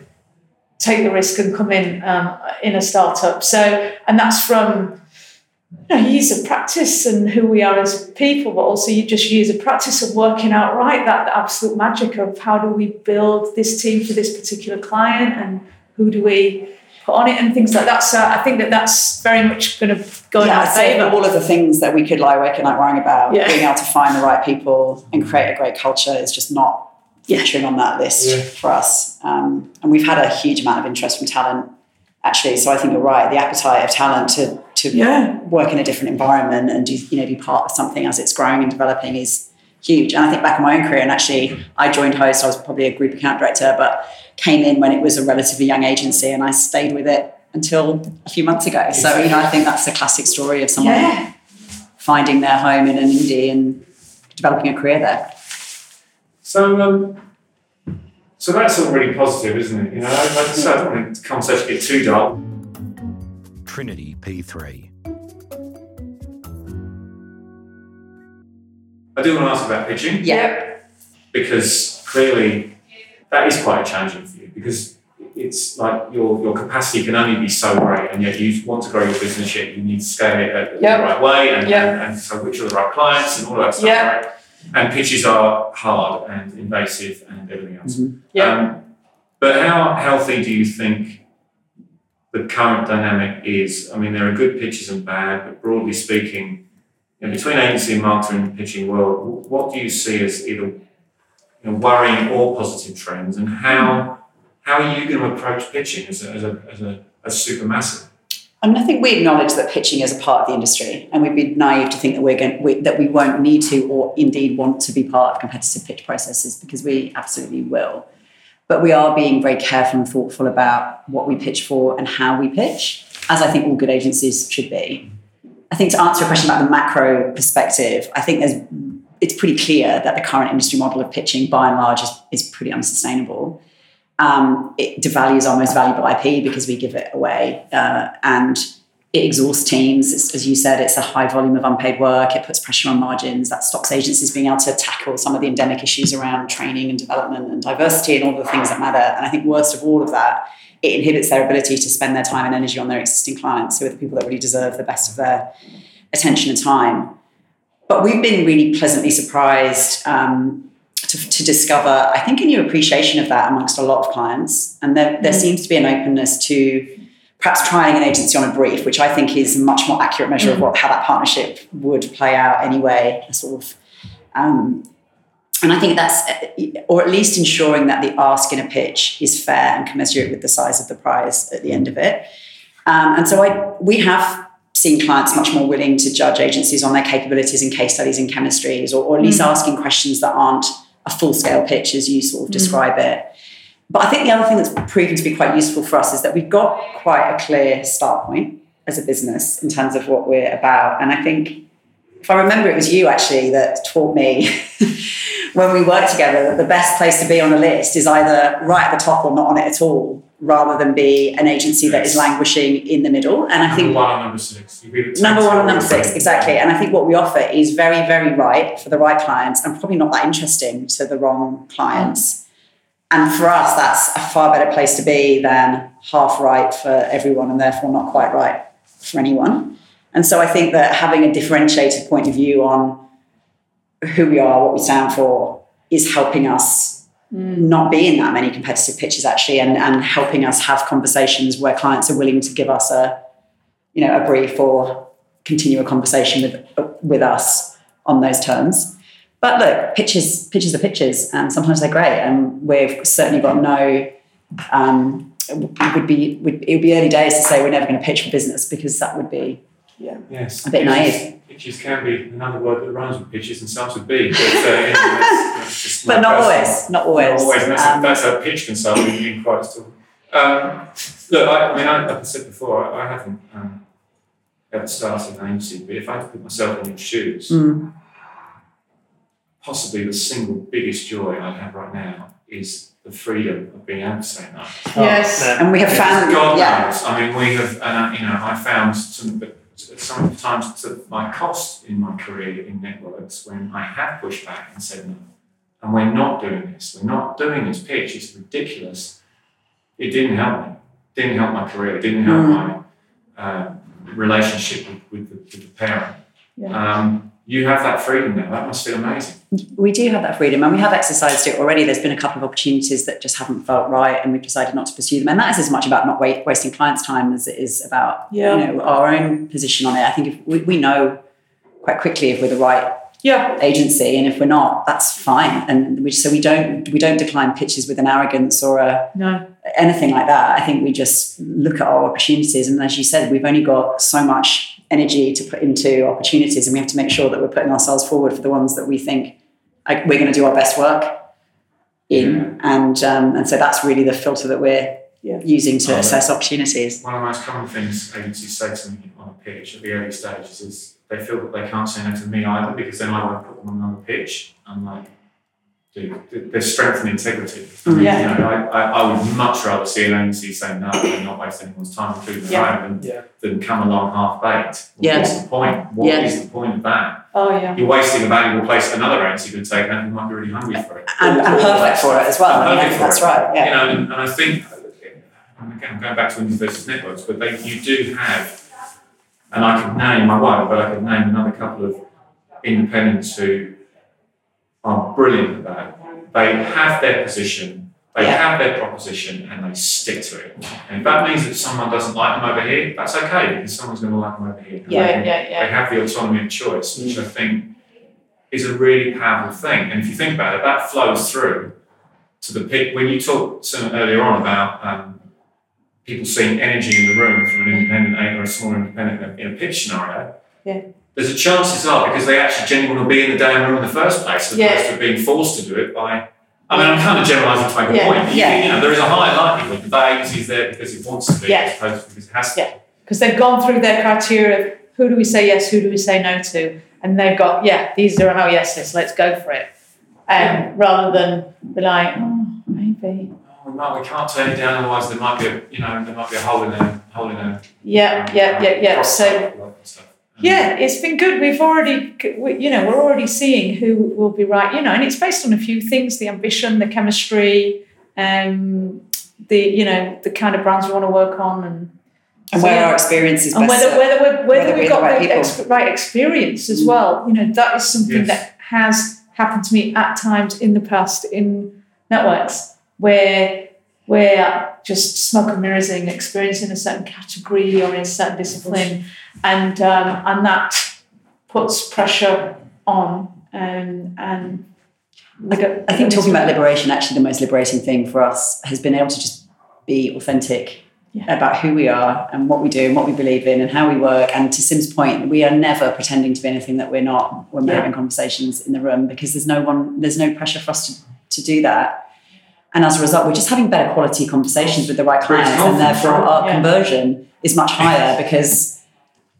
take the risk and come in um, in a startup. So and that's from you know, years of practice and who we are as people, but also you just years of practice of working out right that absolute magic of how do we build this team for this particular client and who do we put on it and things like that. So I think that that's very much going to go in yeah, our I'd favour. all of the things that we could lie awake at night worrying about, Yeah. being able to find the right people and create a great culture is just not featuring on that list Yeah. for us. Um, and we've had a huge amount of interest from talent, actually. So I think you're right. The appetite of talent to to Yeah. work in a different environment and do you know be part of something as it's growing and developing is huge. And I think back in my own career, and actually I joined Host. I was probably a group account director, but came in when it was a relatively young agency, and I stayed with it until a few months ago. So you know, I think that's the classic story of someone Yeah. finding their home in an indie and developing a career there. So, um, so that's all really positive, isn't it? You know, like I said, I don't want the conversation to get too dark. Trinity P3. I do want to ask about pitching Yeah. because clearly that is quite challenging for you because it's like your, your capacity can only be so great and yet you want to grow your business yet you need to scale it Yep. the right way and, Yep. and, and so which are the right clients and all that stuff Yep. right and pitches are hard and invasive and everything else Yeah. um, but how healthy do you think the current dynamic is I mean there are good pitches and bad but broadly speaking you know, between agency and marketing and pitching world, what do you see as either you know, worrying or positive trends, and how how are you going to approach pitching as a as a as a as supermassive? I mean, I think we acknowledge that pitching is a part of the industry, and we'd be naive to think that we're going we, that we won't need to, or indeed want to be part of competitive pitch processes, because we absolutely will. But we are being very careful and thoughtful about what we pitch for and how we pitch, as I think all good agencies should be. I think to answer your question about the macro perspective, I think there's it's pretty clear that the current industry model of pitching, by and large, is, is pretty unsustainable. Um, it devalues our most valuable IP because we give it away, uh, and it exhausts teams. It's, as you said, it's a high volume of unpaid work. It puts pressure on margins. That stops agencies being able to tackle some of the endemic issues around training and development and diversity and all the things that matter. And I think worst of all of that, it inhibits their ability to spend their time and energy on their existing clients, who are the people that really deserve the best of their attention and time. But we've been really pleasantly surprised um, to, to discover, I think, a new appreciation of that amongst a lot of clients. And there, there seems to be an openness to perhaps trying an agency on a brief, which I think is a much more accurate measure of what how that partnership would play out anyway. Sort of, um, and I think that's, or at least ensuring that the ask in a pitch is fair and commensurate with the size of the prize at the end of it. Um, and so I, we have seen clients much more willing to judge agencies on their capabilities and case studies and chemistries, or, or at least mm. asking questions that aren't a full scale pitch as you sort of mm. describe it. But I think the other thing that's proven to be quite useful for us is that we've got quite a clear start point as a business in terms of what we're about. And I think, if I remember, it was you actually that taught me when we worked together that the best place to be on a list is either right at the top or not on it at all, rather than be an agency that is languishing in the middle. And I Number think one and number six. You really take Number one and number six, exactly. And I think what we offer is very, very right for the right clients and probably not that interesting to the wrong clients. And for us, that's a far better place to be than half right for everyone and therefore not quite right for anyone. And so I think that having a differentiated point of view on who we are, what we stand for, is helping us not be in that many competitive pitches actually and, and helping us have conversations where clients are willing to give us a you know a brief or continue a conversation with with us on those terms. But look, pitches pitches are pitches, and sometimes they're great. And we've certainly got no. Um, it would be would, it would be early days to say we're never going to pitch for business because that would be yeah Yes. A bit naive. Pitches can be another word that rhymes with pitches and starts with B. But, uh, you know, that's, that's but not personal- always, not always. Not always. and That's, Um, a, that's a pitch consultant in quite still. Um, look, I, I mean, I, like I said before, I, I haven't um, ever started an agency, but if I had to put myself in your shoes, mm, possibly the single biggest joy I have right now is the freedom of being able to say no. Yes. man. and we have found, God yeah, knows. I mean, we have, and uh, you know, I found some, but sometimes to my cost in my career in networks when I have pushed back and said no, and we're not doing this. We're not doing this pitch. It's ridiculous. It didn't help me. Didn't help my career. Didn't help Mm. my uh, relationship with, with, the, with the parent. Yeah. Um, you have that freedom now. That must feel amazing. we do have that freedom, and we have exercised it already. There's been a couple of opportunities that just haven't felt right, and we've decided not to pursue them. And that is as much about not wa- wasting clients' time as it is about Yeah. you know our own position on it. I think if we, we know quite quickly if we're the right Yeah. agency, and if we're not, that's fine. And we, so we don't we don't decline pitches with an arrogance or a No. Anything like that. I think we just look at our opportunities, and as you said, we've only got so much energy to put into opportunities, and we have to make sure that we're putting ourselves forward for the ones that we think like, we're going to do our best work in, and um, and so that's really the filter that we're Yeah. using to Oh, assess opportunities. One of the most common things agencies say to me on a pitch at the early stages is they feel that they can't say no to me either because then I won't put them on another pitch. I'm like, do. There's strength and integrity. Mhm. Yeah. You know, I, I, I would much rather see an agency say no and not waste anyone's time, including their Yeah. own, than, Yeah. than come along half baked. Yeah. What's the point? What is Yeah. the point of that? Oh yeah. You're wasting a valuable place another agency could take and you might be really hungry for it. And, and perfect for it as well. And I perfect for that's it. right. Yeah. You know, and, and I think, and again, I'm going back to Indies versus networks, but they, you do have, and I could name, I won't, but I could name another couple of independents who are brilliant at that. They have their position, they Yeah. have their proposition, and they stick to it. And if that means that someone doesn't like them over here, that's okay, because someone's going to like them over here. Yeah, they- yeah, yeah. They have the autonomy of choice, which I think is a really powerful thing. And if you think about it, that flows through to the pick. When you talked some earlier on about um, people seeing energy in the room from an independent or a small independent in a pitch scenario, Yeah. There's a chances are because they actually genuinely want to be in the damn room in the first place, as Yeah. opposed to being forced to do it by. I mean, I'm kind of generalising to make a Yeah, point. but you- yeah. You know, there is a high likelihood that agency is there because it wants to be, Yeah. as opposed to because it has to. Yeah. Because they've gone through their criteria of who do we say yes, who do we say no to, and they've got yeah, these are our yes lists. Let's go for it. Um, rather than be like, oh, maybe. Oh, we, we can't turn it down, otherwise there might be a, you know, there might be a hole in there, hole in there. Yeah, yeah, yeah, yeah. So Yeah, it's been good. We've already, you know, we're already seeing who will be right, you know, and it's based on a few things: the ambition, the chemistry, um, the you know, the kind of brands we want to work on, and And so, where yeah. our experience is and best. whether whether we're, whether, whether we've got the right the ex- right experience as well. You know, that is something Yes. that has happened to me at times in the past in networks where we're just smoke and mirrors in experience in a certain category or in a certain discipline, and um, and that puts pressure on um, and. we don't- I think talking about liberation, actually, the most liberating thing for us has been able to just be authentic Yeah. about who we are and what we do and what we believe in and how we work. And to Sim's point, we are never pretending to be anything that we're not when we're Yeah. having conversations in the room because there's no one, there's no pressure for us to, to do that. And as a result, we're just having better quality conversations with the right clients, and confidence, therefore right? our Yeah. conversion is much higher because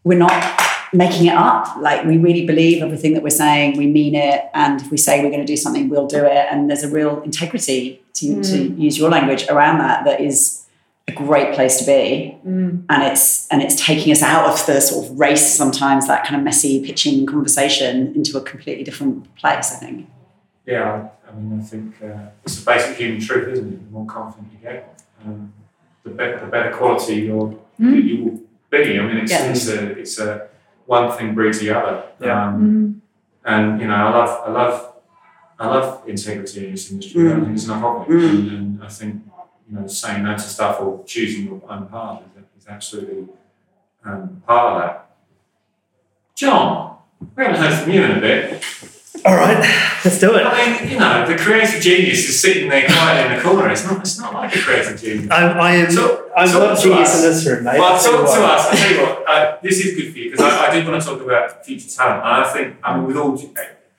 we're not making it up. Like we really believe everything that we're saying, we mean it, and if we say we're going to do something, we'll do it. And there's a real integrity to, to use your language around that that is a great place to be. Mm. And it's and it's taking us out of the sort of race sometimes, that kind of messy pitching conversation into a completely different place, I think. Yeah, I, I mean, I think uh, it's a basic human truth, isn't it? The more confident you get, um, the, better, the better quality you're, Mm. that you will be. I mean, it's, Yeah. it's a it's a one thing breeds the other. Yeah. Um, Mm. and you know, I love I love I love integrity in this industry. I Mm. think there's enough of it, Mm. and, and I think you know, saying no to stuff or choosing your own path is, is absolutely um, part of that. Jon, we haven't heard from you in a bit. All right, let's do it. I mean, you know, the creative genius is sitting there quietly in the corner. It's not, it's not like a creative genius. I'm, I am, So- I'm not genius us- in this room, mate. Well, talk to us. I tell you what, uh, this is good for you because I, I did want to talk about future talent. And I think, I mean, with all,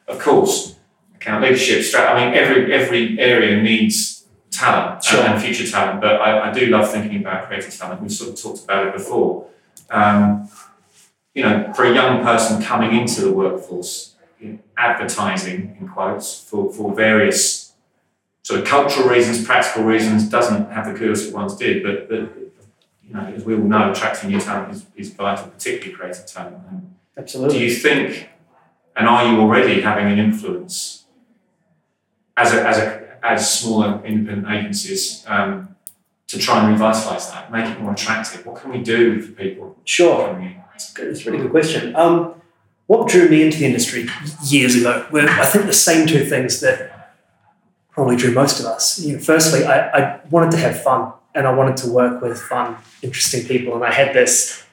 of course, account leadership, strat. I mean, every every area needs talent Sure. and, and future talent. But I, I do love thinking about creative talent. We've sort of talked about it before. Um, you know, for a young person coming into the workforce, know, advertising in quotes for, for various sort of cultural reasons, practical reasons, doesn't have the kudos it once did. But, but you know, as we all know, attracting new talent is, is vital, particularly creative talent. And do you think, and are you already having an influence as a, as a as smaller independent agencies um, to try and revitalise that, make it more attractive? What can we do for people Sure. coming in? That's good. That's a really good question. Um, what drew me into the industry years ago were, I think, the same two things that probably drew most of us. You know, firstly, I, I wanted to have fun and I wanted to work with fun, interesting people. And I had this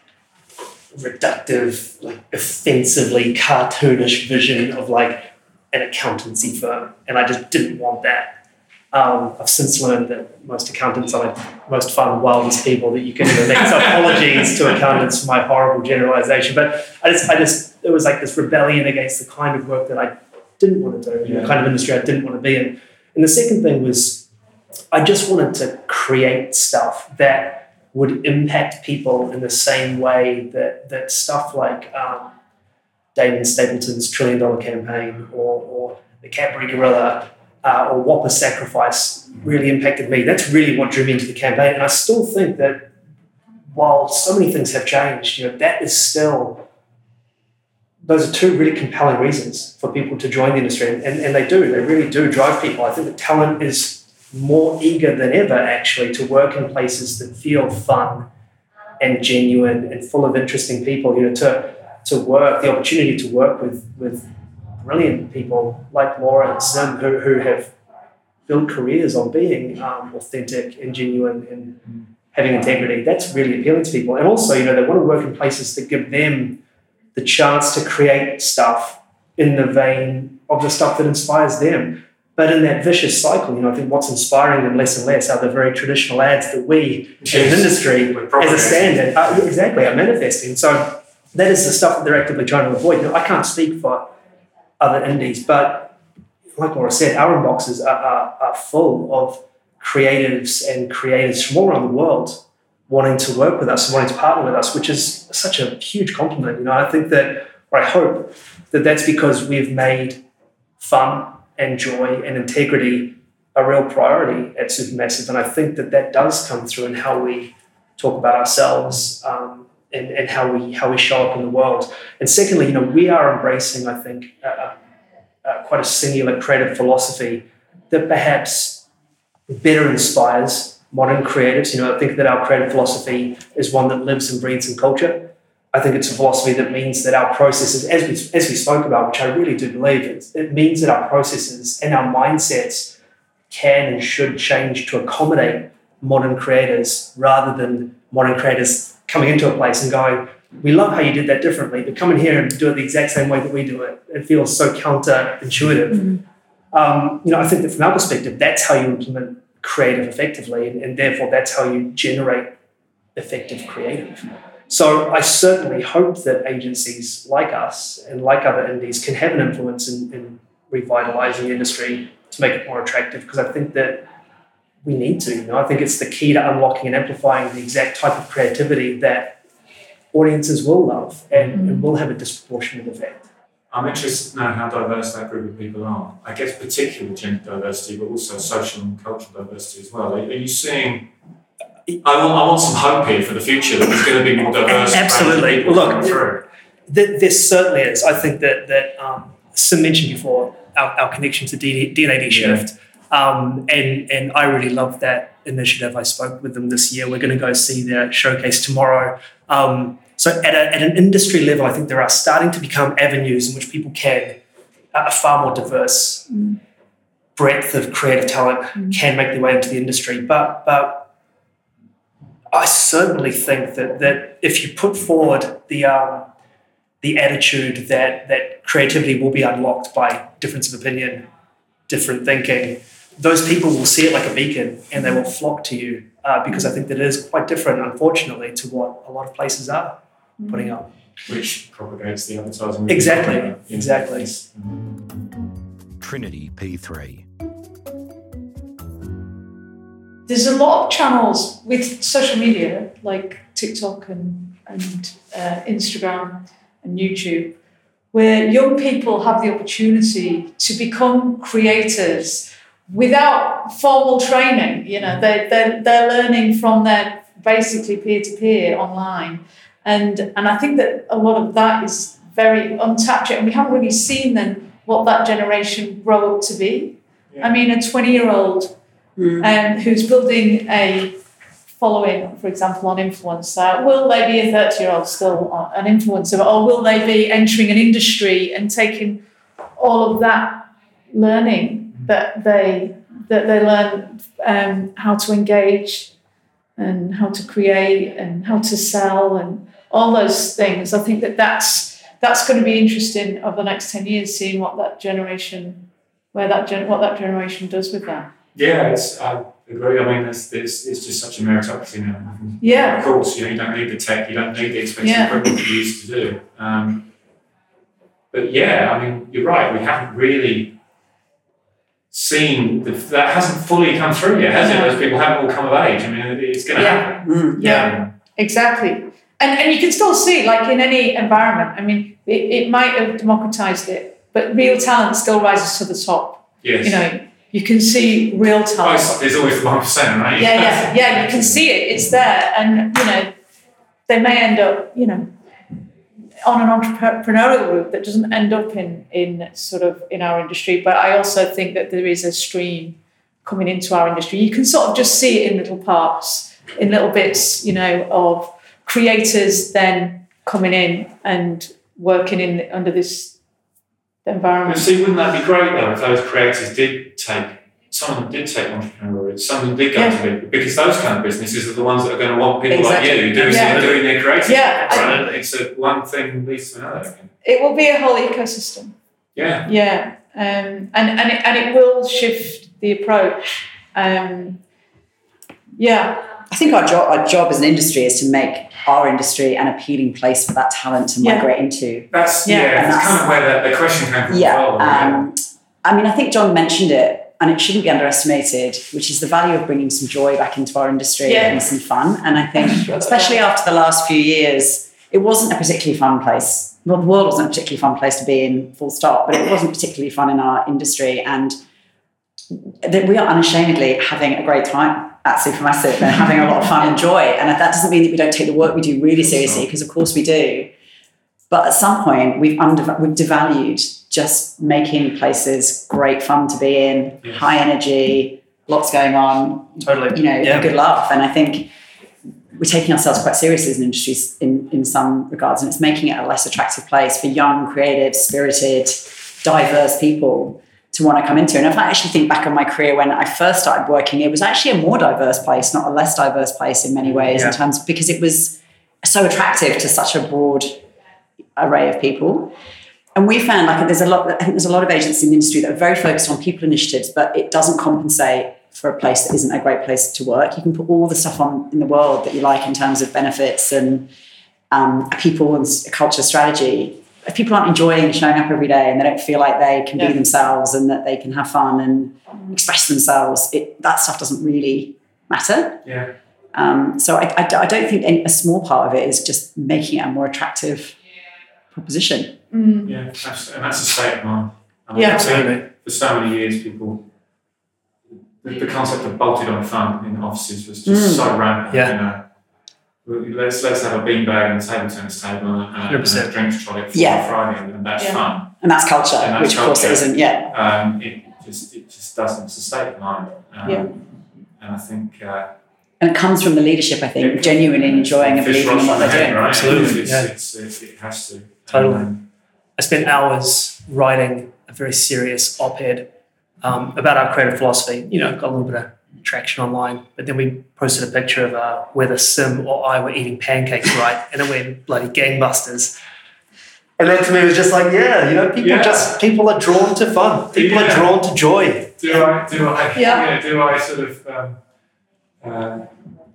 reductive, like offensively cartoonish vision of like an accountancy firm. And I just didn't want that. Um, I've since learned that most accountants are most fun, wildest people that you can. So apologies to accountants for my horrible generalization. But I just, I just, it was like this rebellion against the kind of work that I didn't want to do, Yeah. the kind of industry I didn't want to be in. And the second thing was, I just wanted to create stuff that would impact people in the same way that that stuff like um, Damon Stapleton's trillion dollar campaign or, or the Cadbury Gorilla uh, or Whopper sacrifice really impacted me. That's really what drew me into the campaign. And I still think that while so many things have changed, you know, that is still those are two really compelling reasons for people to join the industry. And, and, they do, they really do drive people. I think that talent is more eager than ever actually to work in places that feel fun and genuine and full of interesting people, you know, to to work, the opportunity to work with with brilliant people like Laura and Sim who, who have built careers on being um, authentic and genuine and having integrity. That's really appealing to people. And also, you know, they want to work in places that give them the chance to create stuff in the vein of the stuff that inspires them. But in that vicious cycle, you know, I think what's inspiring them less and less are the very traditional ads that we Yes. as an industry, as a standard, uh, yeah, exactly, are manifesting. So that is the stuff that they're actively trying to avoid. Now, I can't speak for other indies, but like Laura said, our inboxes are, are, are full of creatives and creators from all around the world wanting to work with us, and wanting to partner with us, which is such a huge compliment. You know, I think that, or I hope that that's because we've made fun and joy and integrity a real priority at Supermassive, and I think that that does come through in how we talk about ourselves um, and, and how we how we show up in the world. And secondly, you know, we are embracing, I think, a, a quite a singular creative philosophy that perhaps better inspires modern creatives. You know, I think that our creative philosophy is one that lives and breathes in culture. I think it's a philosophy that means that our processes, as we, as we spoke about, which I really do believe, it, it means that our processes and our mindsets can and should change to accommodate modern creators rather than modern creators coming into a place and going, we love how you did that differently, but come in here and do it the exact same way that we do it. It feels so counterintuitive. Um, you know, I think that from our perspective, that's how you implement creative effectively, and, and therefore that's how you generate effective creative. So I certainly hope that agencies like us and like other indies can have an influence in, in revitalizing the industry to make it more attractive because I think that we need to. You know, I think it's the key to unlocking and amplifying the exact type of creativity that audiences will love and, and mm-hmm. will have a disproportionate effect. I'm interested to know how diverse that group of people are. I guess particularly gender diversity, but also social and cultural diversity as well. Are, are you seeing? I want, I want some hope here for the future that there's going to be more diverse. Absolutely. people Look, through. There, there certainly is. I think that that um, Sim mentioned before our, our connection to D- D&AD Shift, um, and and I really love that initiative. I spoke with them this year. We're going to go see their showcase tomorrow. Um, so at, a, at an industry level, I think there are starting to become avenues in which people can a a far more diverse breadth of creative talent can make their way into the industry. But but I certainly think that that if you put forward the um, the attitude that that creativity will be unlocked by difference of opinion, different thinking, those people will see it like a beacon and they will flock to you uh, because I think that it is quite different, unfortunately, to what a lot of places are putting up. which propagates the advertising. Exactly, Yeah. exactly. Trinity P3. There's a lot of channels with social media like TikTok and, and uh, Instagram and YouTube where young people have the opportunity to become creators without formal training. You know, they, they're, they're learning from their basically peer to peer online. And, and I think that a lot of that is very untapped yet, and we haven't really seen then what that generation grow up to be. I mean, a 20 year old um, who's building a following, for example, on influencer, will they be a 30 year old still an influencer, or will they be entering an industry and taking all of that learning that they that they learn um, how to engage and how to create and how to sell and all those things. I think that that's that's going to be interesting over the next 10 years, seeing what that generation, where that gen- what that generation does with that. Yeah, it's, I agree. I mean, it's, it's, it's just such a meritocracy now. Yeah. Of course, you know, you don't need the tech, you don't need the expensive Yeah. equipment that you used to do. Um, but yeah, I mean, you're right. We haven't really seen the, that hasn't fully come through yet, has it? Those people haven't all come of age. I mean, it's going to Yeah. happen. Mm. Yeah. Exactly. And, and you can still see, like in any environment, I mean, it, it might have democratized it, but real talent still rises to the top. Yes. You know, you can see real Oh, it's- there's always one percent, right? Yeah, yeah, yeah. You can see it. It's there, and you know, they may end up, you know, on an entrepreneurial route that doesn't end up in in sort of in our industry. But I also think that there is a stream coming into our industry. You can sort of just see it in little parts, in little bits, you know, of creators then coming in and working in under this But environment. see, wouldn't that be great though if those creators did take, some of them did take entrepreneurial routes, some of them did go Yeah. to it, because those kind of businesses are the ones that are going to want people Exactly. like you doing, Yeah. doing their creative. Yeah, I- It's a one thing leads to another. It will be a whole ecosystem. Yeah. Yeah, um, and and it, and it will shift the approach. Um, yeah, I think our job, our job as an industry is to make our industry an appealing place for that talent to Yeah. migrate into. That's Yeah, yeah, that's that's- kind of where the, the question came from. Yeah. as well, yeah. Um, I mean, I think Jon mentioned it, and it shouldn't be underestimated, which is the value of bringing some joy back into our industry Yeah. and some fun. And I think, especially after the last few years, it wasn't a particularly fun place. Well, the world wasn't a particularly fun place to be in, full stop, but it wasn't particularly fun in our industry. And that we are unashamedly having a great time at Supermassive and having a lot of fun and joy. And that doesn't mean that we don't take the work we do really seriously, because of course we do. But at some point, we've under, we've devalued just making places great fun to be in, Yes. high energy, lots going on, Totally. you know, Yeah. a good laugh. And I think we're taking ourselves quite seriously as an industry in, in some regards, and it's making it a less attractive place for young, creative, spirited, diverse people to want to come into. And if I actually think back on my career when I first started working, it was actually a more diverse place, not a less diverse place in many ways, Yeah. in terms because it was so attractive to such a broad array of people. And we found like there's a lot, I think there's a lot of agencies in the industry that are very focused on people initiatives, but it doesn't compensate for a place that isn't a great place to work. You can put all the stuff on in the world that you like in terms of benefits and um, people and culture strategy. If people aren't enjoying showing up every day and they don't feel like they can Yeah. be themselves and that they can have fun and express themselves, it, that stuff doesn't really matter. yeah. Um, so I, I, I don't think any, a small part of it is just making it a more attractive proposition. Yeah, that's, and that's a state of mind. I mean, Yeah. I Absolutely. for so many years, people, the, the concept of bolted on fun in offices was just Mm. so rampant. Yeah. You know, Well, let's let's have a beanbag and a table tennis table and a, and a 100%. drinks trolley for Yeah. Friday, and, and that's Yeah. fun. And that's culture, And that's which of course it culture. isn't yet. Um, it just it just doesn't. It's a state of mind. Um, Yeah. And I think. Uh, And it comes from the leadership, I think, Yeah. genuinely enjoying and fish believing in what the they're doing. Right? Absolutely, It's, yeah. it's, it's, it has to. Totally. Um, I spent hours writing a very serious op-ed um, about our creative philosophy. You know, got a little bit of traction online, but then we posted a picture of uh, whether Sim or I were eating pancakes right, and it went bloody gangbusters. And that to me was just like, yeah, you know, people Yeah. just people are drawn to fun. People Yeah. are drawn to joy. do I do I Yeah. yeah. do I sort of um, uh,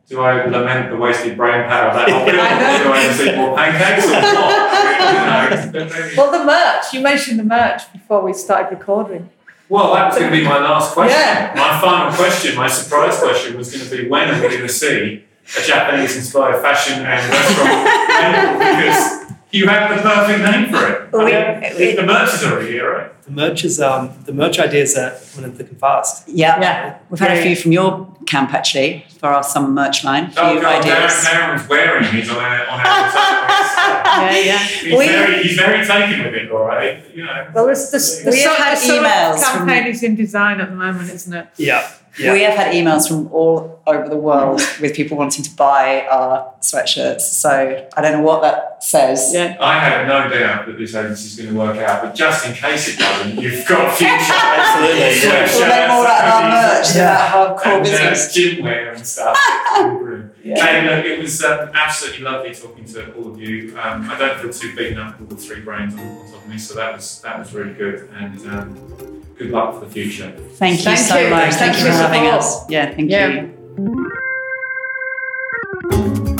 do I lament the wasted brain power of that op-ed? I know. do I just eat more pancakes or what? You know, maybe- Well, the merch. You mentioned the merch before we started recording. Well, that was going to be my last question. Yeah. My final question, my surprise question, was going to be when are we going to see a Japanese-inspired fashion and restaurant? Because you have the perfect name for it. I We- mean, we- the merch is already here, right? The merch is um, the merch ideas are one of the fast. Yeah. Yeah. We've had Yeah. a few from your camp actually for our summer merch line. A few Oh, God, ideas. Darren was wearing these on our, on our Yeah, yeah. He's, We- very, he's very taken with it, all right? You know. Well, it's the, the, We have su- had the summer emails from- campaign is in design at the moment, isn't it? Yeah, yeah. We have had emails from all over the world with people wanting to buy our sweatshirts. So I don't know what that says. Yeah. I have no doubt that this agency is going to work out, but just in case it doesn't, you've got future. Absolutely, yeah. We'll make more out of our merch Yeah. out of our core and, uh, business. gym wear and stuff. It's really brilliant. Yeah. Hey, look, it was um, absolutely lovely talking to all of you. Um, I don't feel too beaten up with all the three brains on, on top of me, so that was that was really good. And um, good luck for the future. Thank you Thank so you. much. Thank Thank you you for for having us. Yeah, thank Yeah. you.